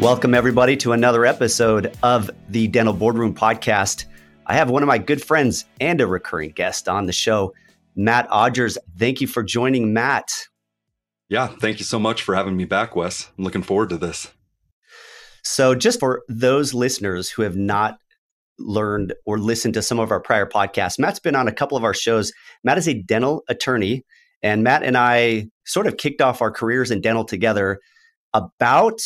Welcome, everybody, to another episode of the Dental Boardroom Podcast. I have one of my good friends and a recurring guest on the show, Matt Odgers. Thank you for joining, Matt. Yeah, thank you so much for having me back, Wes. I'm looking forward to this. So, just for those listeners who have not learned or listened to some of our prior podcasts, Matt's been on a couple of our shows. Matt is a dental attorney, and Matt and I sort of kicked off our careers in dental together about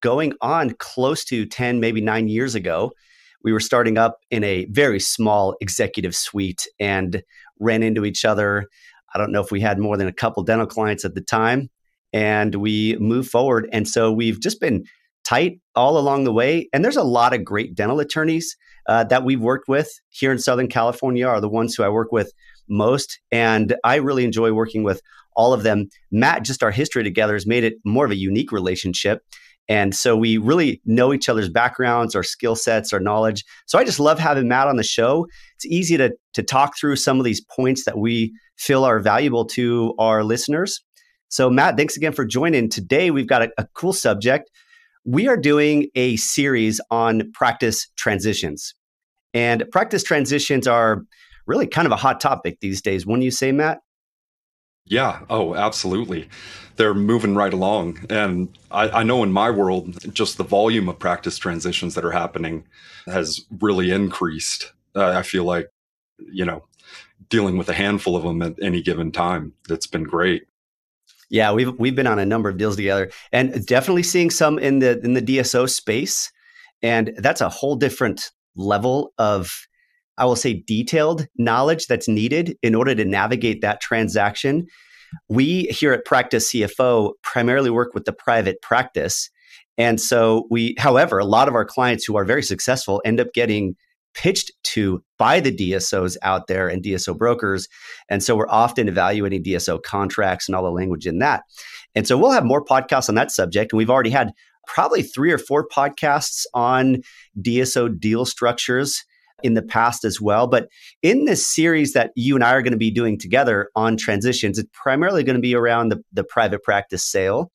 going on close to 10, maybe nine years ago. We were starting up in a very small executive suite and ran into each other. I don't know if we had more than a couple dental clients at the time. And we moved forward. And so we've just been tight all along the way. And there's a lot of great dental attorneys uh, that we've worked with here in Southern California, are the ones who I work with most. And I really enjoy working with all of them. Matt, just our history together has made it more of a unique relationship. And so we really know each other's backgrounds, our skill sets, our knowledge. So I just love having Matt on the show. It's easy to, to talk through some of these points that we feel are valuable to our listeners. So, Matt, thanks again for joining. Today, we've got a, a cool subject. We are doing a series on practice transitions. And practice transitions are really kind of a hot topic these days. Wouldn't you say, Matt? Yeah. Oh, absolutely. They're moving right along. And I, I, know in my world, just the volume of practice transitions that are happening has really increased. Uh, I feel like, you know, dealing with a handful of them at any given time. It's been great. Yeah, we've we've been on a number of deals together, and definitely seeing some in the in the DSO space, and that's a whole different level of I will say, detailed knowledge that's needed in order to navigate that transaction. We here at Practice CFO primarily work with the private practice. And so we, however, a lot of our clients who are very successful end up getting pitched to by the DSOs out there and DSO brokers. And so we're often evaluating DSO contracts and all the language in that. And so we'll have more podcasts on that subject. And we've already had probably three or four podcasts on DSO deal structures in the past as well. But in this series that you and I are going to be doing together on transitions, it's primarily going to be around the, the private practice sale.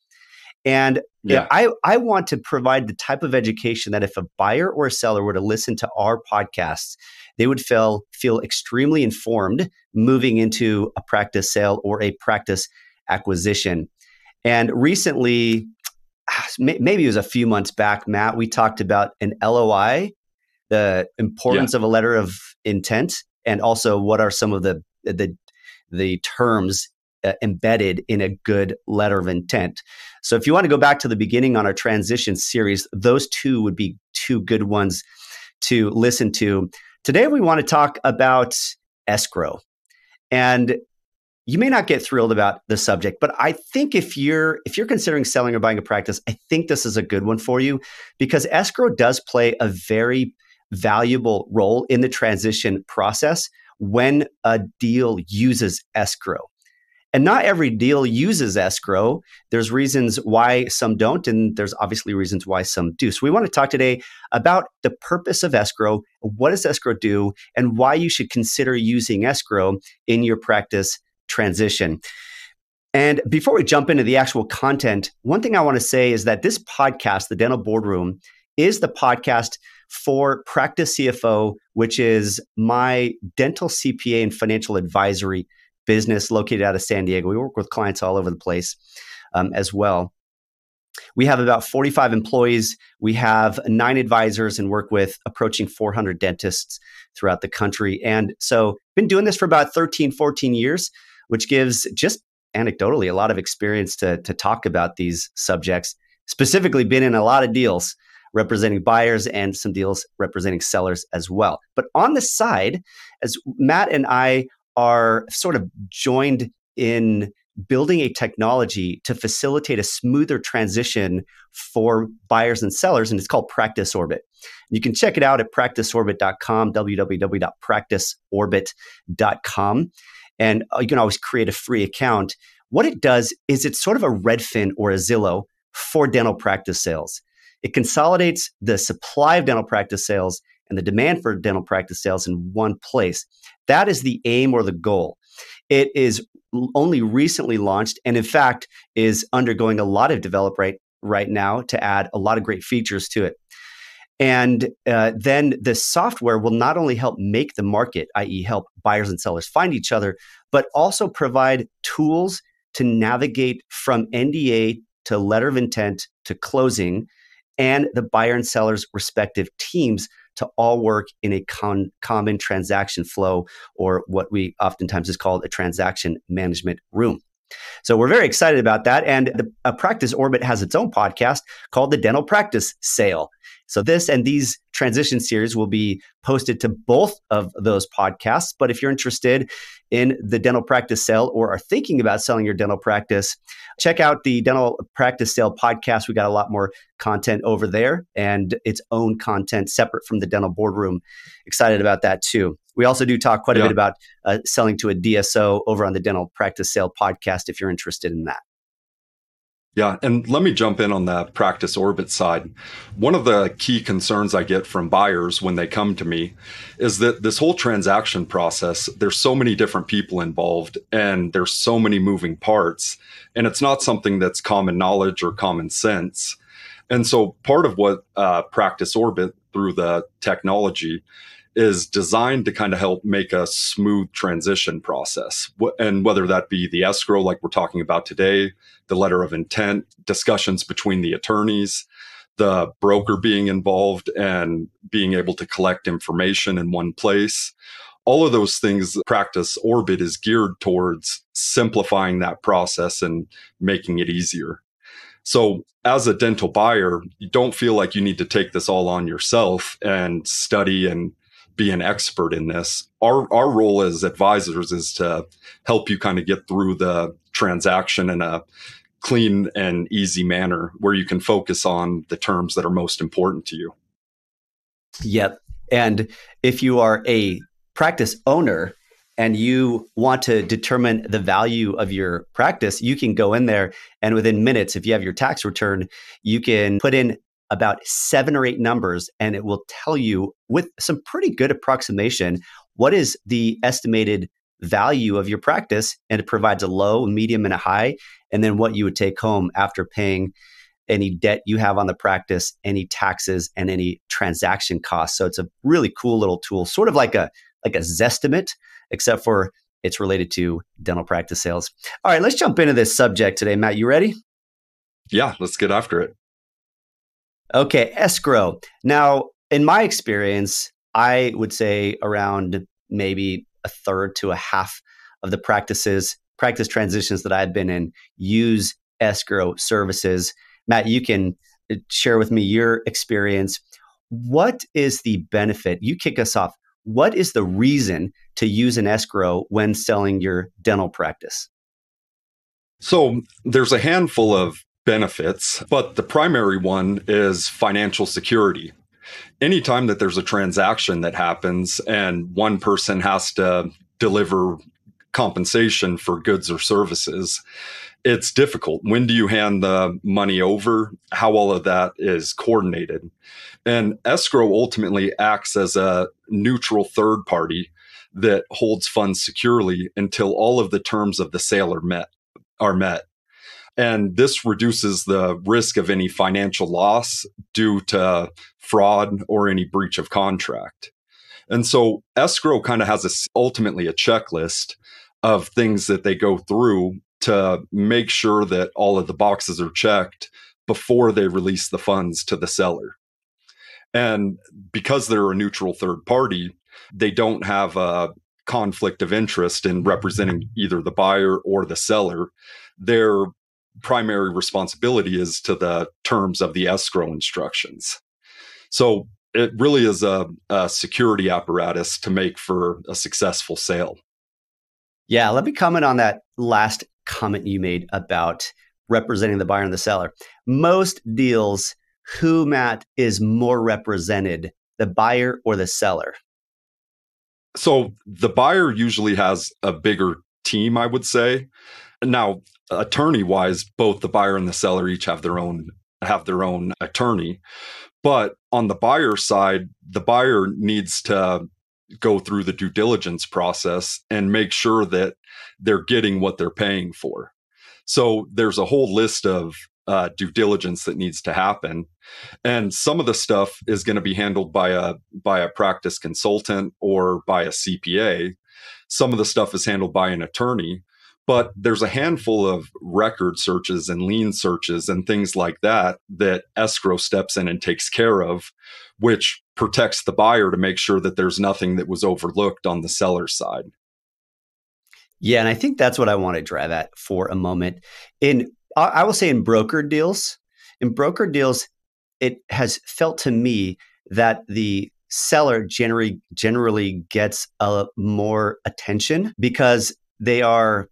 And yeah. I, I want to provide the type of education that if a buyer or a seller were to listen to our podcasts, they would feel feel extremely informed moving into a practice sale or a practice acquisition. And recently, ah, maybe it was a few months back, Matt, we talked about an LOI the importance yeah. of a letter of intent, and also what are some of the the the terms uh, embedded in a good letter of intent. So if you want to go back to the beginning on our transition series, those two would be two good ones to listen to. Today we want to talk about escrow. And you may not get thrilled about the subject, but I think if you're if you're considering selling or buying a practice, I think this is a good one for you because escrow does play a very valuable role in the transition process when a deal uses escrow. And not every deal uses escrow. There's reasons why some don't, and there's obviously reasons why some do. So, we want to talk today about the purpose of escrow, what does escrow do, and why you should consider using escrow in your practice transition. And before we jump into the actual content, one thing I want to say is that this podcast, The Dental Boardroom, is the podcast for Practice CFO, which is my dental CPA and financial advisory business located out of San Diego. We work with clients all over the place um, as well. We have about 45 employees. We have nine advisors and work with approaching 400 dentists throughout the country. And so, been doing this for about 13, 14 years, which gives just anecdotally a lot of experience to, to talk about these subjects. Specifically, been in a lot of deals representing buyers and some deals representing sellers as well. But on the side, as Matt and I are sort of joined in building a technology to facilitate a smoother transition for buyers and sellers, and it's called Practice Orbit. You can check it out at practiceorbit.com, www.practiceorbit.com. And uh, you can always create a free account. What it does is it's sort of a Redfin or a Zillow for dental practice sales. It consolidates the supply of dental practice sales and the demand for dental practice sales in one place. That is the aim or the goal. It is only recently launched and, in fact, is undergoing a lot of develop right, right now to add a lot of great features to it. And uh, then the software will not only help make the market, i.e., help buyers and sellers find each other, but also provide tools to navigate from NDA to letter of intent to closing and the buyer and seller's respective teams to all work in a con- common transaction flow or what we oftentimes is called a transaction management room. So we're very excited about that. And the, a Practice Orbit has its own podcast called the Dental Practice Sale. So this and these transition series will be posted to both of those podcasts. But if you're interested in the dental practice sale or are thinking about selling your dental practice, check out the dental practice sale podcast. We got a lot more content over there and its own content separate from the dental boardroom. Excited about that too. We also do talk quite a bit about uh, selling to a DSO over on the dental practice sale podcast if you're interested in that. Yeah, and let me jump in on the practice orbit side. One of the key concerns I get from buyers when they come to me is that this whole transaction process, there's so many different people involved and there's so many moving parts, and it's not something that's common knowledge or common sense. And so part of what uh, practice orbit through the technology is designed to kind of help make a smooth transition process. And whether that be the escrow, like we're talking about today, the letter of intent, discussions between the attorneys, the broker being involved and being able to collect information in one place. All of those things, practice orbit is geared towards simplifying that process and making it easier. So, as a dental buyer, you don't feel like you need to take this all on yourself and study and be an expert in this. Our our role as advisors is to help you kind of get through the transaction in a clean and easy manner where you can focus on the terms that are most important to you. Yep. And if you are a practice owner and you want to determine the value of your practice, you can go in there and within minutes, if you have your tax return, you can put in about seven or eight numbers and it will tell you with some pretty good approximation what is the estimated value of your practice and it provides a low, medium, and a high, and then what you would take home after paying any debt you have on the practice, any taxes, and any transaction costs. So it's a really cool little tool, sort of like a like a Zestimate, except for it's related to dental practice sales. All right, let's jump into this subject today. Matt, you ready? Yeah, let's get after it. Okay, escrow. Now, in my experience, I would say around maybe a third to a half of the practices, practice transitions that I've been in use escrow services. Matt, you can uh, share with me your experience. What is the benefit? You kick us off. What is the reason to use an escrow when selling your dental practice? So, there's a handful of benefits, but the primary one is financial security. Anytime that there's a transaction that happens and one person has to deliver compensation for goods or services, it's difficult. When do you hand the money over? How all of that is coordinated. And escrow ultimately acts as a neutral third party that holds funds securely until all of the terms of the sale are met are met. And this reduces the risk of any financial loss due to fraud or any breach of contract. And so escrow kind of has a, ultimately a checklist of things that they go through to make sure that all of the boxes are checked before they release the funds to the seller. And because they're a neutral third party, they don't have a conflict of interest in representing either the buyer or the seller. They're primary responsibility is to the terms of the escrow instructions. So it really is a, a, security apparatus to make for a successful sale. Yeah, let me comment on that last comment you made about representing the buyer and the seller. Most deals, who, Matt, is more represented, the buyer or the seller? So the buyer usually has a bigger team, I would say. Now, attorney wise, both the buyer and the seller each have their own have their own attorney. But on the buyer side, the buyer needs to go through the due diligence process and make sure that they're getting what they're paying for. So there's a whole list of uh, due diligence that needs to happen. And some of the stuff is going to be handled by a by a practice consultant or by a CPA. Some of the stuff is handled by an attorney. But there's a handful of record searches and lien searches and things like that that escrow steps in and takes care of, which protects the buyer to make sure that there's nothing that was overlooked on the seller's side. Yeah, and I think that's what I want to drive at for a moment. In I will say in broker deals, in broker deals, it has felt to me that the seller generally generally gets a more attention because they are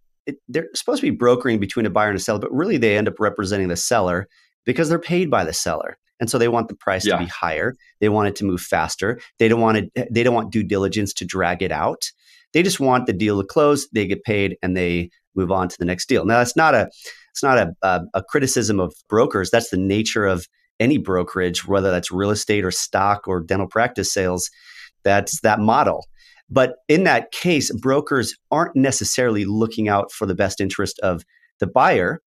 they're supposed to be brokering between a buyer and a seller, but really they end up representing the seller because they're paid by the seller. And so they want the price yeah. to be higher. They want it to move faster. They don't want it, they don't want due diligence to drag it out. They just want the deal to close, they get paid, and they move on to the next deal. Now, that's not a it's not a, a, a criticism of brokers. That's the nature of any brokerage, whether that's real estate or stock or dental practice sales. That's that model. But in that case, brokers aren't necessarily looking out for the best interest of the buyer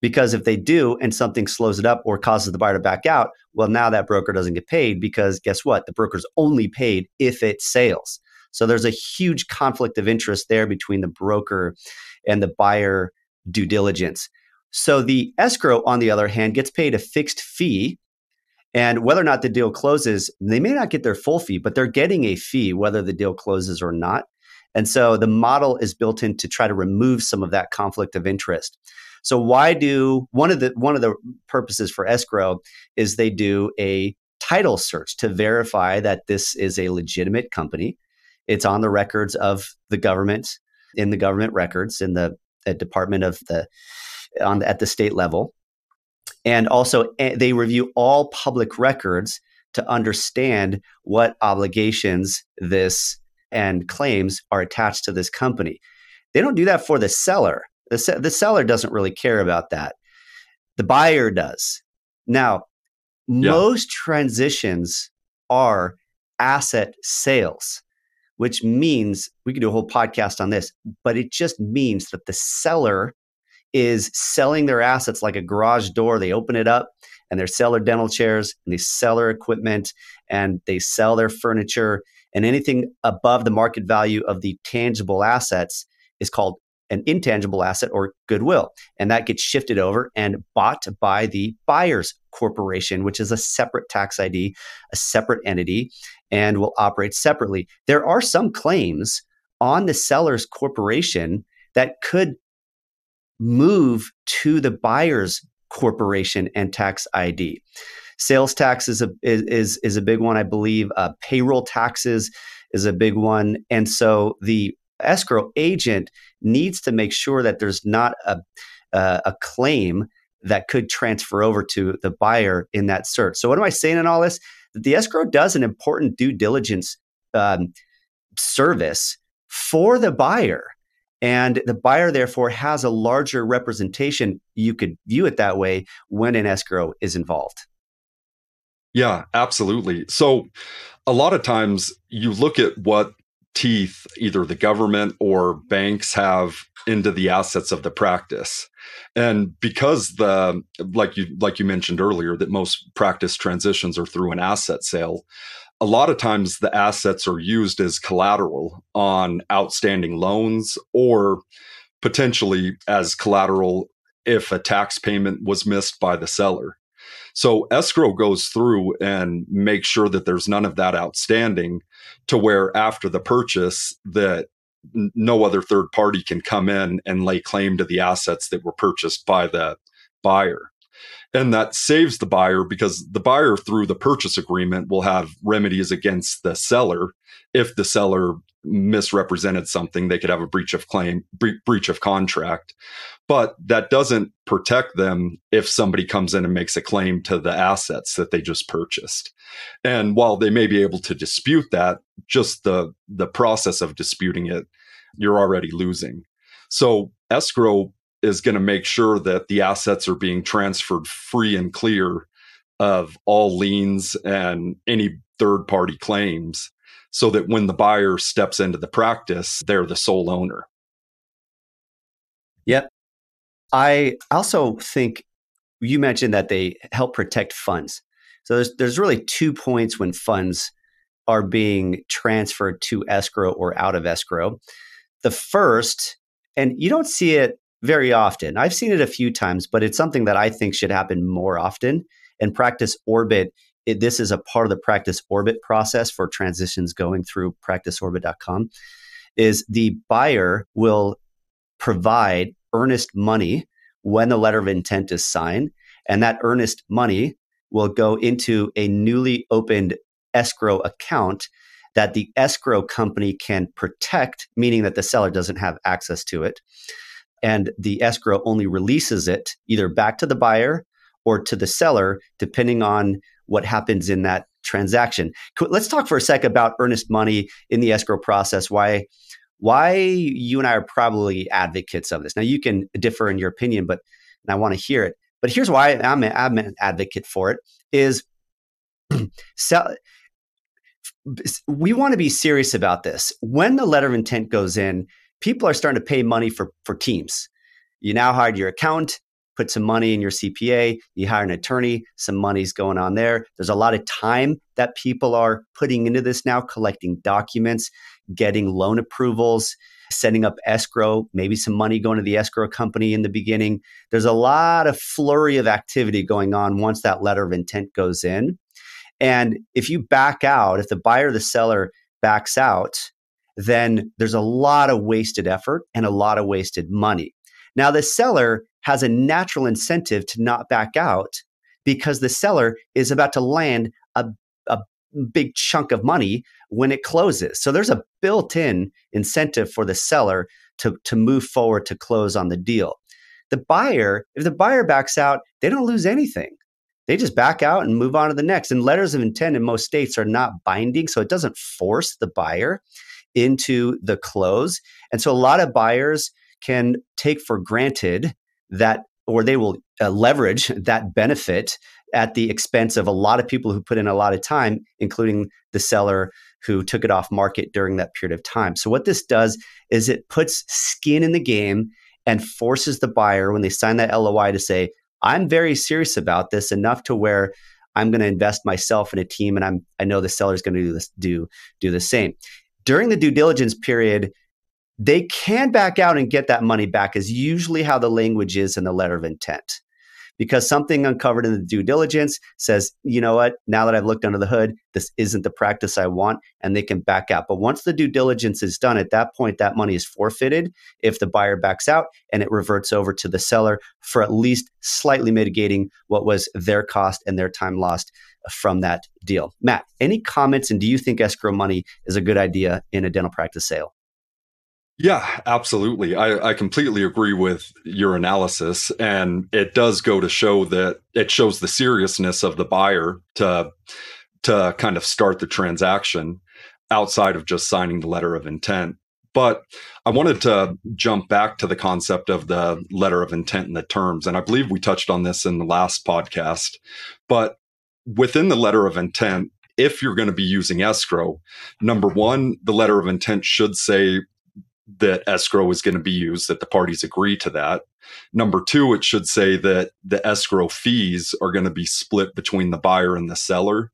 because if they do and something slows it up or causes the buyer to back out, well, now that broker doesn't get paid because guess what? The broker's only paid if it sales. So there's a huge conflict of interest there between the broker and the buyer due diligence. So the escrow, on the other hand, gets paid a fixed fee. And whether or not the deal closes, they may not get their full fee, but they're getting a fee whether the deal closes or not. And so the model is built in to try to remove some of that conflict of interest. So why do one of the one of the purposes for escrow is they do a title search to verify that this is a legitimate company it's on the records of the government in the government records in the, the department of the on the, at the state level, and also eh, they review all public records to understand what obligations this and claims are attached to this company. They don't do that for the seller. The, se- the seller doesn't really care about that. The buyer does. Now, yeah. most transitions are asset sales which means we could do a whole podcast on this, but it just means that the seller is selling their assets like a garage door. They open it up and they sell their dental chairs and they sell their equipment and they sell their furniture and anything above the market value of the tangible assets is called an intangible asset or goodwill. And that gets shifted over and bought by the buyer's corporation, which is a separate tax ID, a separate entity, and will operate separately. There are some claims on the seller's corporation that could move to the buyer's corporation and tax ID. Sales tax is a is is a big one, I believe. Uh, payroll taxes is a big one, and so the escrow agent needs to make sure that there's not a, uh, a claim that could transfer over to the buyer in that search. So, what am I saying in all this? The escrow does an important due diligence um, service for the buyer. And the buyer, therefore, has a larger representation. You could view it that way when an escrow is involved. Yeah, absolutely. So, a lot of times you look at what teeth either the government or banks have into the assets of the practice and because the like you like you mentioned earlier that most practice transitions are through an asset sale a lot of times the assets are used as collateral on outstanding loans or potentially as collateral if a tax payment was missed by the seller so escrow goes through and makes sure that there's none of that outstanding to where after the purchase that no other third party can come in and lay claim to the assets that were purchased by the buyer. And that saves the buyer because the buyer, through the purchase agreement, will have remedies against the seller if the seller misrepresented something. They could have a breach of claim, bre- breach of contract. But that doesn't protect them if somebody comes in and makes a claim to the assets that they just purchased. And while they may be able to dispute that, just the the process of disputing it, you're already losing. So escrow is going to make sure that the assets are being transferred free and clear of all liens and any third party claims so that when the buyer steps into the practice, they're the sole owner. Yep. I also think you mentioned that they help protect funds. So there's there's really two points when funds are being transferred to escrow or out of escrow. The first, and you don't see it very often. I've seen it a few times, but it's something that I think should happen more often. And Practice Orbit, it, this is a part of the Practice Orbit process for transitions going through practiceorbit.com. Is the buyer will provide earnest money when the letter of intent is signed, and that earnest money will go into a newly opened escrow account that the escrow company can protect, meaning that the seller doesn't have access to it. And the escrow only releases it either back to the buyer or to the seller, depending on what happens in that transaction. Let's talk for a sec about earnest money in the escrow process. Why, why you and I are probably advocates of this. Now, you can differ in your opinion, but and I want to hear it. But here's why I'm, a, I'm an advocate for it: is sell, we want to be serious about this. When the letter of intent goes in, people are starting to pay money for for teams. You now hired your account, put some money in your CPA, you hire an attorney, some money's going on there. There's a lot of time that people are putting into this now, collecting documents, getting loan approvals, setting up escrow, maybe some money going to the escrow company in the beginning. There's a lot of flurry of activity going on once that letter of intent goes in. And if you back out, if the buyer the seller backs out, then there's a lot of wasted effort and a lot of wasted money. Now, the seller has a natural incentive to not back out because the seller is about to land a, a big chunk of money when it closes. So there's a built in incentive for the seller to, to move forward to close on the deal. The buyer, if the buyer backs out, they don't lose anything. They just back out and move on to the next. And letters of intent in most states are not binding, so it doesn't force the buyer into the close. And so a lot of buyers can take for granted that, or they will uh, leverage that benefit at the expense of a lot of people who put in a lot of time, including the seller who took it off market during that period of time. So, what this does is it puts skin in the game and forces the buyer when they sign that LOI to say, I'm very serious about this enough to where I'm going to invest myself in a team and I'm I know the seller is going to do this do do the same during the due diligence period, they can back out and get that money back, is usually how the language is in the letter of intent. Because something uncovered in the due diligence says, you know what, now that I've looked under the hood, this isn't the practice I want, and they can back out. But once the due diligence is done, at that point, that money is forfeited if the buyer backs out and it reverts over to the seller for at least slightly mitigating what was their cost and their time lost from that deal. Matt, any comments? And do you think escrow money is a good idea in a dental practice sale? Yeah, absolutely. I, I, completely agree with your analysis. And it does go to show that it shows the seriousness of the buyer to to kind of start the transaction outside of just signing the letter of intent. But I wanted to jump back to the concept of the letter of intent and the terms. And I believe we touched on this in the last podcast. But within the letter of intent, if you're going to be using escrow, number one, the letter of intent should say that escrow is going to be used, that the parties agree to that. Number two, it should say that the escrow fees are going to be split between the buyer and the seller.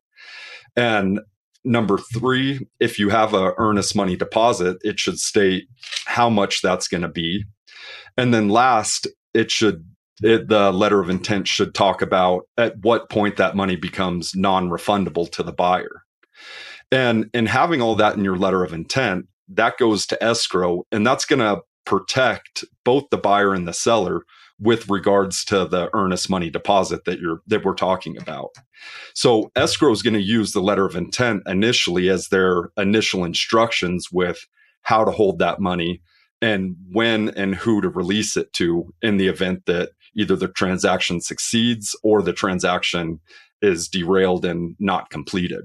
And number three, if you have a earnest money deposit, it should state how much that's going to be. And then last, it should it, the letter of intent should talk about at what point that money becomes non-refundable to the buyer. And in having all that in your letter of intent, that goes to escrow and that's going to protect both the buyer and the seller with regards to the earnest money deposit that you're that we're talking about. So escrow is going to use the letter of intent initially as their initial instructions with how to hold that money and when and who to release it to in the event that either the transaction succeeds or the transaction is derailed and not completed.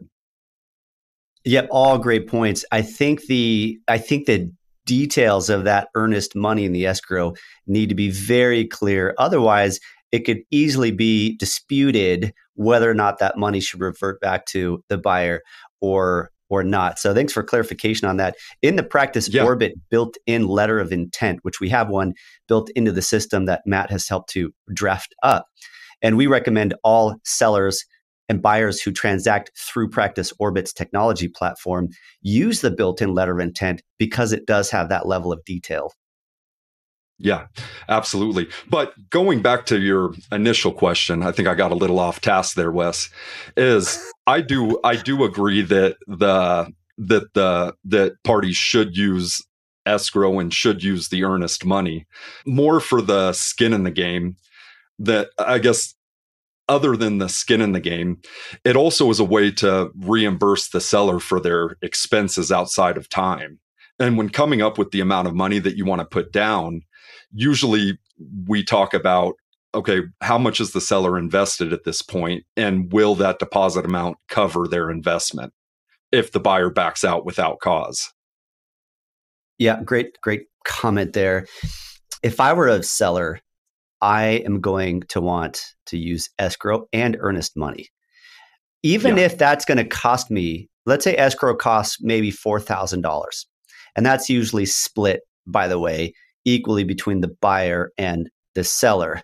Yep, all great points. I think the I think the details of that earnest money in the escrow need to be very clear. Otherwise, it could easily be disputed whether or not that money should revert back to the buyer or or not. So thanks for clarification on that. In the practice yeah. orbit built in letter of intent, which we have one built into the system that Matt has helped to draft up. And we recommend all sellers and buyers who transact through Practice Orbit's technology platform use the built in letter of intent because it does have that level of detail. Yeah, absolutely. But going back to your initial question, I think I got a little off task there, Wes. Is I do I do agree that the that the that parties should use escrow and should use the earnest money more for the skin in the game that I guess other than the skin in the game, it also is a way to reimburse the seller for their expenses outside of time. And when coming up with the amount of money that you want to put down, usually we talk about okay, how much is the seller invested at this point, and will that deposit amount cover their investment if the buyer backs out without cause? Yeah, great, great comment there. If I were a seller, I am going to want to use escrow and earnest money. Even yeah. if that's going to cost me, let's say escrow costs maybe $4,000. And that's usually split, by the way, equally between the buyer and the seller.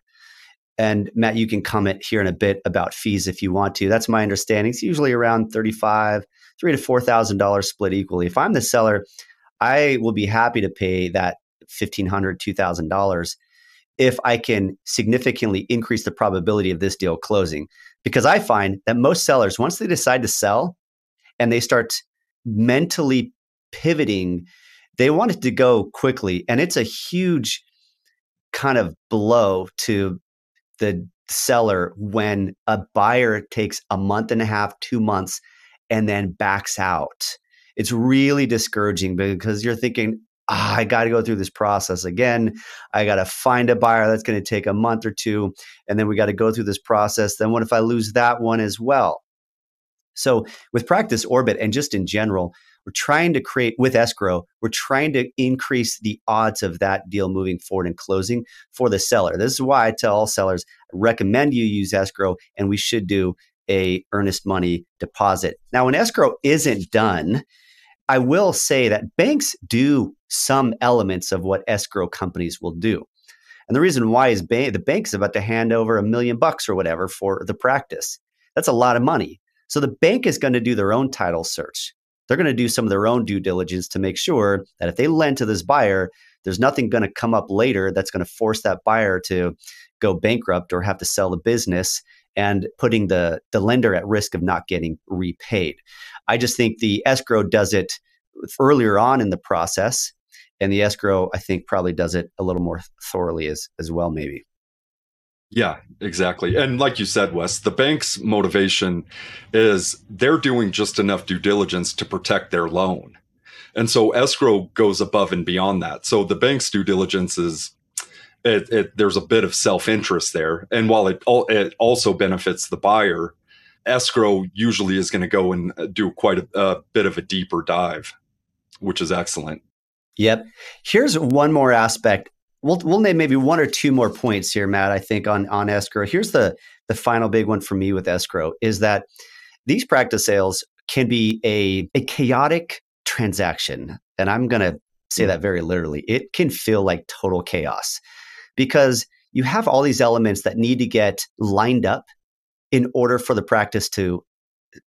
And Matt, you can comment here in a bit about fees if you want to. That's my understanding. It's usually around thirty-five, three to four thousand dollars split equally. If I'm the seller, I will be happy to pay that fifteen hundred, two thousand dollars if I can significantly increase the probability of this deal closing. Because I find that most sellers, once they decide to sell and they start mentally pivoting they want it to go quickly. And it's a huge kind of blow to the seller when a buyer takes a month and a half, two months, and then backs out. It's really discouraging because you're thinking, ah, I got to go through this process again. I got to find a buyer that's going to take a month or two. And then we got to go through this process. Then what if I lose that one as well? So with Practice Orbit and just in general, we're trying to create with escrow, we're trying to increase the odds of that deal moving forward and closing for the seller. This is why I tell all sellers, I recommend you use escrow and we should do a earnest money deposit. Now, when escrow isn't done, I will say that banks do some elements of what escrow companies will do. And the reason why is ba- the bank's about to hand over a million bucks or whatever for the practice. That's a lot of money. So the bank is going to do their own title search they're going to do some of their own due diligence to make sure that if they lend to this buyer, there's nothing going to come up later that's going to force that buyer to go bankrupt or have to sell the business and putting the, the lender at risk of not getting repaid. I just think the escrow does it earlier on in the process. And the escrow, I think, probably does it a little more thoroughly as, as well, maybe. Yeah, exactly. And like you said, Wes, the bank's motivation is they're doing just enough due diligence to protect their loan. And so escrow goes above and beyond that. So the bank's due diligence is it, it, there's a bit of self-interest there. And while it, it also benefits the buyer, escrow usually is going to go and uh, do quite a, a bit of a deeper dive, which is excellent. Yep. Here's one more aspect we'll we'll name maybe one or two more points here, Matt. I think on on escrow. Here's the the final big one for me with escrow is that these practice sales can be a a chaotic transaction, and I'm going to say hmm. that very literally. It can feel like total chaos because you have all these elements that need to get lined up in order for the practice to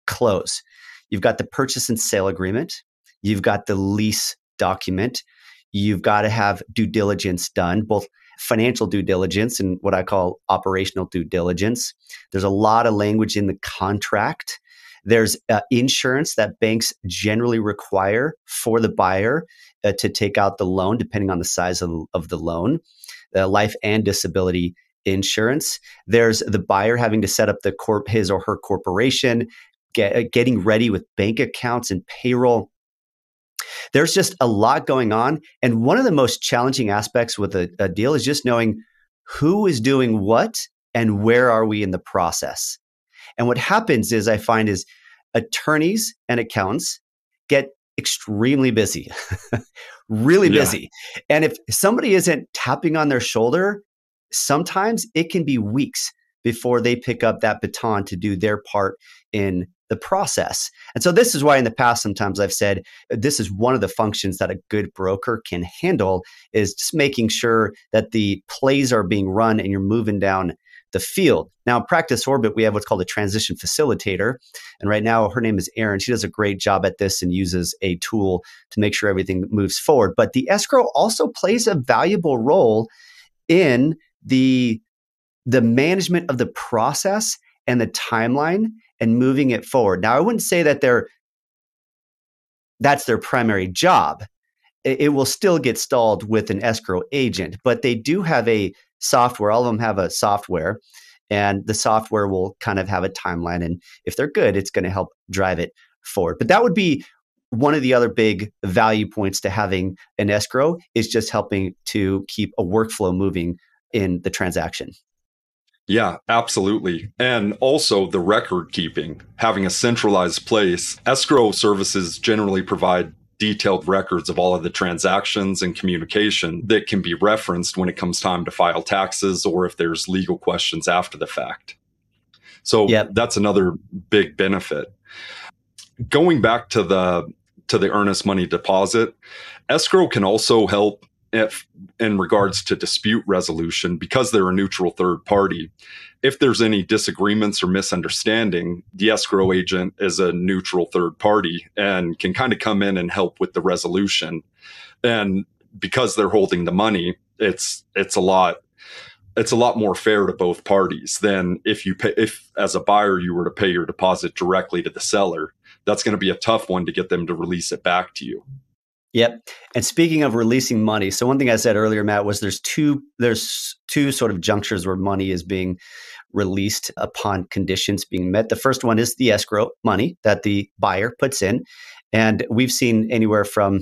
close. You've got the purchase and sale agreement. You've got the lease document. You've got to have due diligence done, both financial due diligence and what I call operational due diligence. There's a lot of language in the contract. There's uh, insurance that banks generally require for the buyer uh, to take out the loan, depending on the size of, of the loan, uh, life and disability insurance. There's the buyer having to set up the corp, his or her corporation, get, uh, getting ready with bank accounts and payroll there's just a lot going on. And one of the most challenging aspects with a, a deal is just knowing who is doing what and where are we in the process. And what happens is I find is attorneys and accountants get extremely busy, really busy. Yeah. And if somebody isn't tapping on their shoulder, sometimes it can be weeks before they pick up that baton to do their part in the process. And so this is why in the past sometimes I've said this is one of the functions that a good broker can handle is just making sure that the plays are being run and you're moving down the field. Now, Practice Orbit, we have what's called a transition facilitator. And right now, her name is Erin. She does a great job at this and uses a tool to make sure everything moves forward. But the escrow also plays a valuable role in the, the management of the process and the timeline and moving it forward. Now, I wouldn't say that they're that's their primary job. It, it will still get stalled with an escrow agent, but they do have a software. All of them have a software, and the software will kind of have a timeline. And if they're good, it's going to help drive it forward. But that would be one of the other big value points to having an escrow is just helping to keep a workflow moving in the transaction. Yeah, absolutely. And also the record keeping, having a centralized place. Escrow services generally provide detailed records of all of the transactions and communication that can be referenced when it comes time to file taxes or if there's legal questions after the fact. So yep. that's another big benefit. Going back to the to the earnest money deposit, escrow can also help if in regards to dispute resolution because they're a neutral third party if there's any disagreements or misunderstanding the escrow agent is a neutral third party and can kind of come in and help with the resolution. And because they're holding the money it's it's a lot it's a lot more fair to both parties than if you pay if as a buyer you were to pay your deposit directly to the seller. That's going to be a tough one to get them to release it back to you Yep. And speaking of releasing money, so one thing I said earlier, Matt, was there's two there's two sort of junctures where money is being released upon conditions being met. The first one is the escrow money that the buyer puts in, and we've seen anywhere from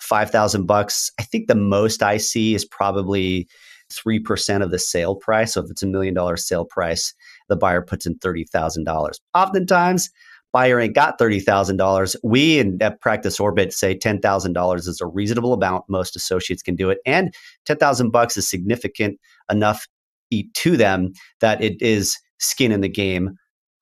five thousand bucks. I think the most I see is probably three percent of the sale price. So if it's a million dollar sale price, the buyer puts in thirty thousand dollars. Oftentimes buyer ain't got $30,000. We in at Practice Orbit say $10,000 is a reasonable amount. Most associates can do it. And 10,000 bucks is significant enough to them that it is skin in the game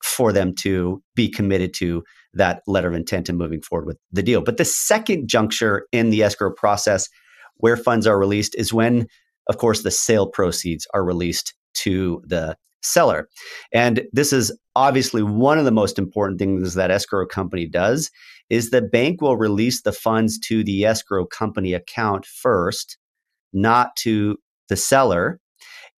for them to be committed to that letter of intent and moving forward with the deal. But the second juncture in the escrow process where funds are released is when, of course, the sale proceeds are released to the seller. And this is obviously one of the most important things that escrow company does is the bank will release the funds to the escrow company account first, not to the seller.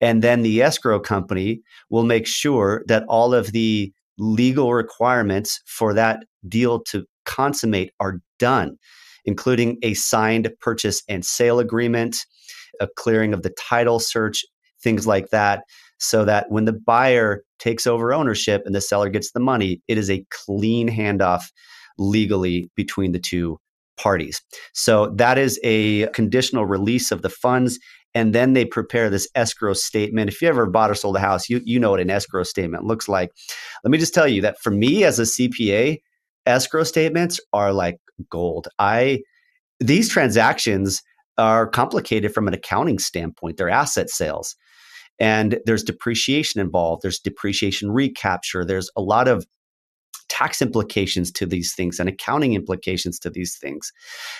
And then the escrow company will make sure that all of the legal requirements for that deal to consummate are done, including a signed purchase and sale agreement, a clearing of the title search, things like that so that when the buyer takes over ownership and the seller gets the money, it is a clean handoff legally between the two parties. So that is a conditional release of the funds. And then they prepare this escrow statement. If you ever bought or sold a house, you, you know what an escrow statement looks like. Let me just tell you that for me as a CPA, escrow statements are like gold. I these transactions are complicated from an accounting standpoint. They're asset sales and there's depreciation involved there's depreciation recapture there's a lot of tax implications to these things and accounting implications to these things.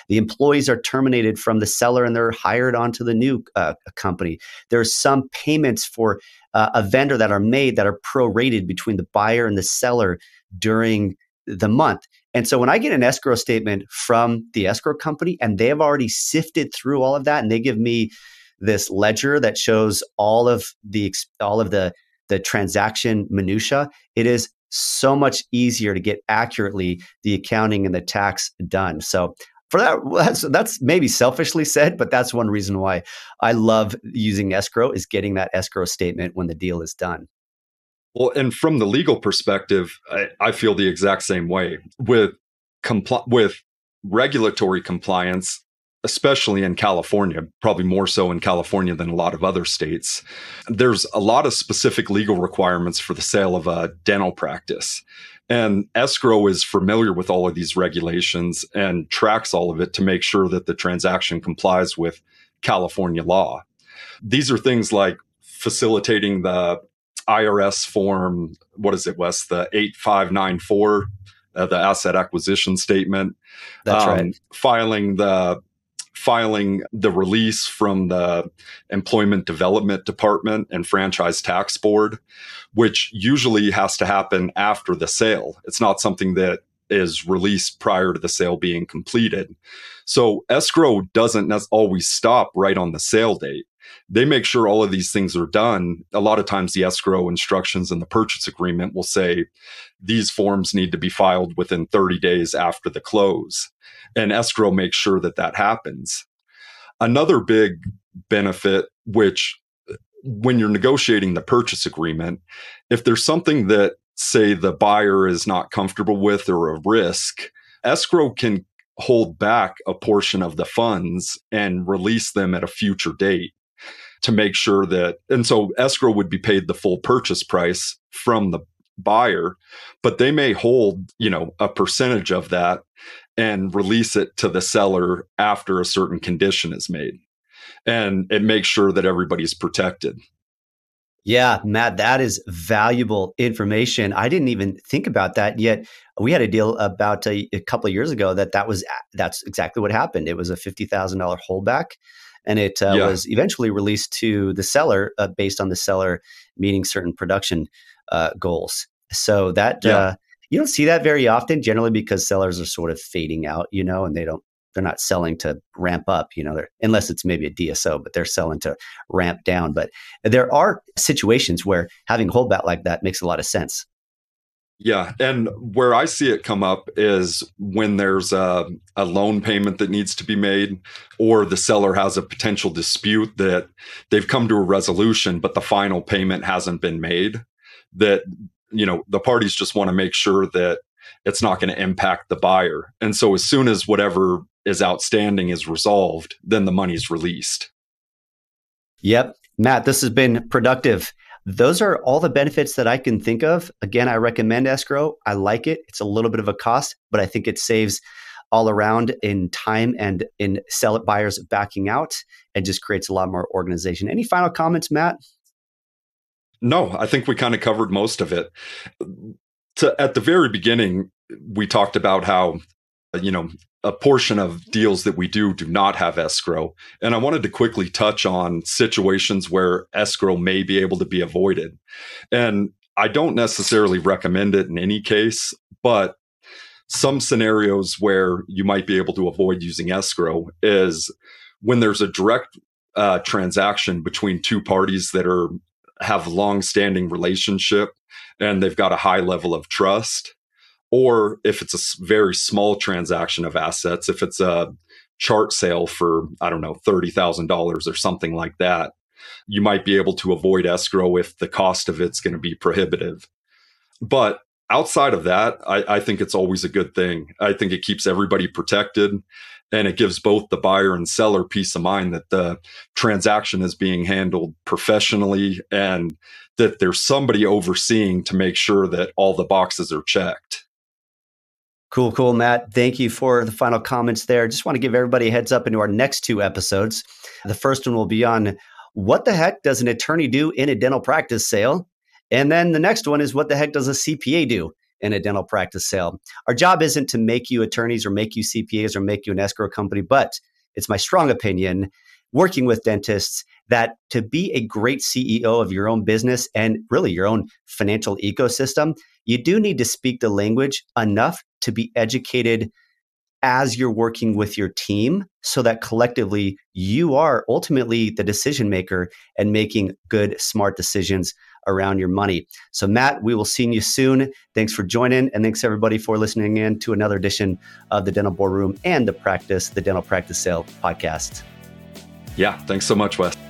The employees are terminated from the seller and they're hired onto the new uh, company. There's some payments for uh, a vendor that are made that are prorated between the buyer and the seller during the month. And so when I get an escrow statement from the escrow company and they have already sifted through all of that and they give me this ledger that shows all of the all of the the transaction minutia, it is so much easier to get accurately the accounting and the tax done. So for that, that's, that's maybe selfishly said, but that's one reason why I love using escrow is getting that escrow statement when the deal is done. Well, and from the legal perspective, I, I feel the exact same way with compl- with regulatory compliance especially in California, probably more so in California than a lot of other states, there's a lot of specific legal requirements for the sale of a dental practice. And escrow is familiar with all of these regulations and tracks all of it to make sure that the transaction complies with California law. These are things like facilitating the IRS form, what is it, Wes? The 8594, uh, the asset acquisition statement. That's um, right. Filing the filing the release from the Employment Development Department and Franchise Tax Board, which usually has to happen after the sale. It's not something that is released prior to the sale being completed. So escrow doesn't always stop right on the sale date. They make sure all of these things are done. A lot of times the escrow instructions in the purchase agreement will say these forms need to be filed within 30 days after the close. And escrow makes sure that that happens. Another big benefit, which when you're negotiating the purchase agreement, if there's something that say the buyer is not comfortable with or a risk, escrow can hold back a portion of the funds and release them at a future date to make sure that and so escrow would be paid the full purchase price from the buyer but they may hold you know a percentage of that and release it to the seller after a certain condition is made and it makes sure that everybody's protected yeah, Matt, that is valuable information. I didn't even think about that yet. We had a deal about a, a couple of years ago that that was that's exactly what happened. It was a fifty thousand dollar holdback, and it uh, yeah. was eventually released to the seller uh, based on the seller meeting certain production uh, goals. So that yeah. Uh, you don't see that very often, generally because sellers are sort of fading out, you know, and they don't they're not selling to ramp up, you know, unless it's maybe a DSO, but they're selling to ramp down. But there are situations where having a holdback like that makes a lot of sense. Yeah. And where I see it come up is when there's a, a, loan payment that needs to be made, or the seller has a potential dispute that they've come to a resolution, but the final payment hasn't been made. That, you know, the parties just want to make sure that it's not going to impact the buyer. And so as soon as whatever is outstanding is resolved, then the money's released. Yep. Matt, this has been productive. Those are all the benefits that I can think of. Again, I recommend escrow. I like it. It's a little bit of a cost, but I think it saves all around in time and in sell it buyers backing out and just creates a lot more organization. Any final comments, Matt? No, I think we kind of covered most of it. To, at the very beginning, we talked about how, you know, a portion of deals that we do do not have escrow. And I wanted to quickly touch on situations where escrow may be able to be avoided. And I don't necessarily recommend it in any case, but some scenarios where you might be able to avoid using escrow is when there's a direct uh, transaction between two parties that are have long-standing relationship and they've got a high level of trust or if it's a very small transaction of assets, if it's a chart sale for, I don't know, $30,000 or something like that, you might be able to avoid escrow if the cost of it's going to be prohibitive. But outside of that, I, I, think it's always a good thing. I think it keeps everybody protected and it gives both the buyer and seller peace of mind that the transaction is being handled professionally and that there's somebody overseeing to make sure that all the boxes are checked. Cool, cool, Matt. Thank you for the final comments there. Just want to give everybody a heads up into our next two episodes. The first one will be on what the heck does an attorney do in a dental practice sale? And then the next one is what the heck does a CPA do in a dental practice sale? Our job isn't to make you attorneys or make you CPAs or make you an escrow company, but it's my strong opinion working with dentists that to be a great CEO of your own business and really your own financial ecosystem, you do need to speak the language enough to be educated as you're working with your team so that collectively you are ultimately the decision maker and making good, smart decisions around your money. So, Matt, we will see you soon. Thanks for joining, and thanks everybody for listening in to another edition of the Dental Boardroom and the Practice, the Dental Practice Sale podcast. Yeah, thanks so much, Wes.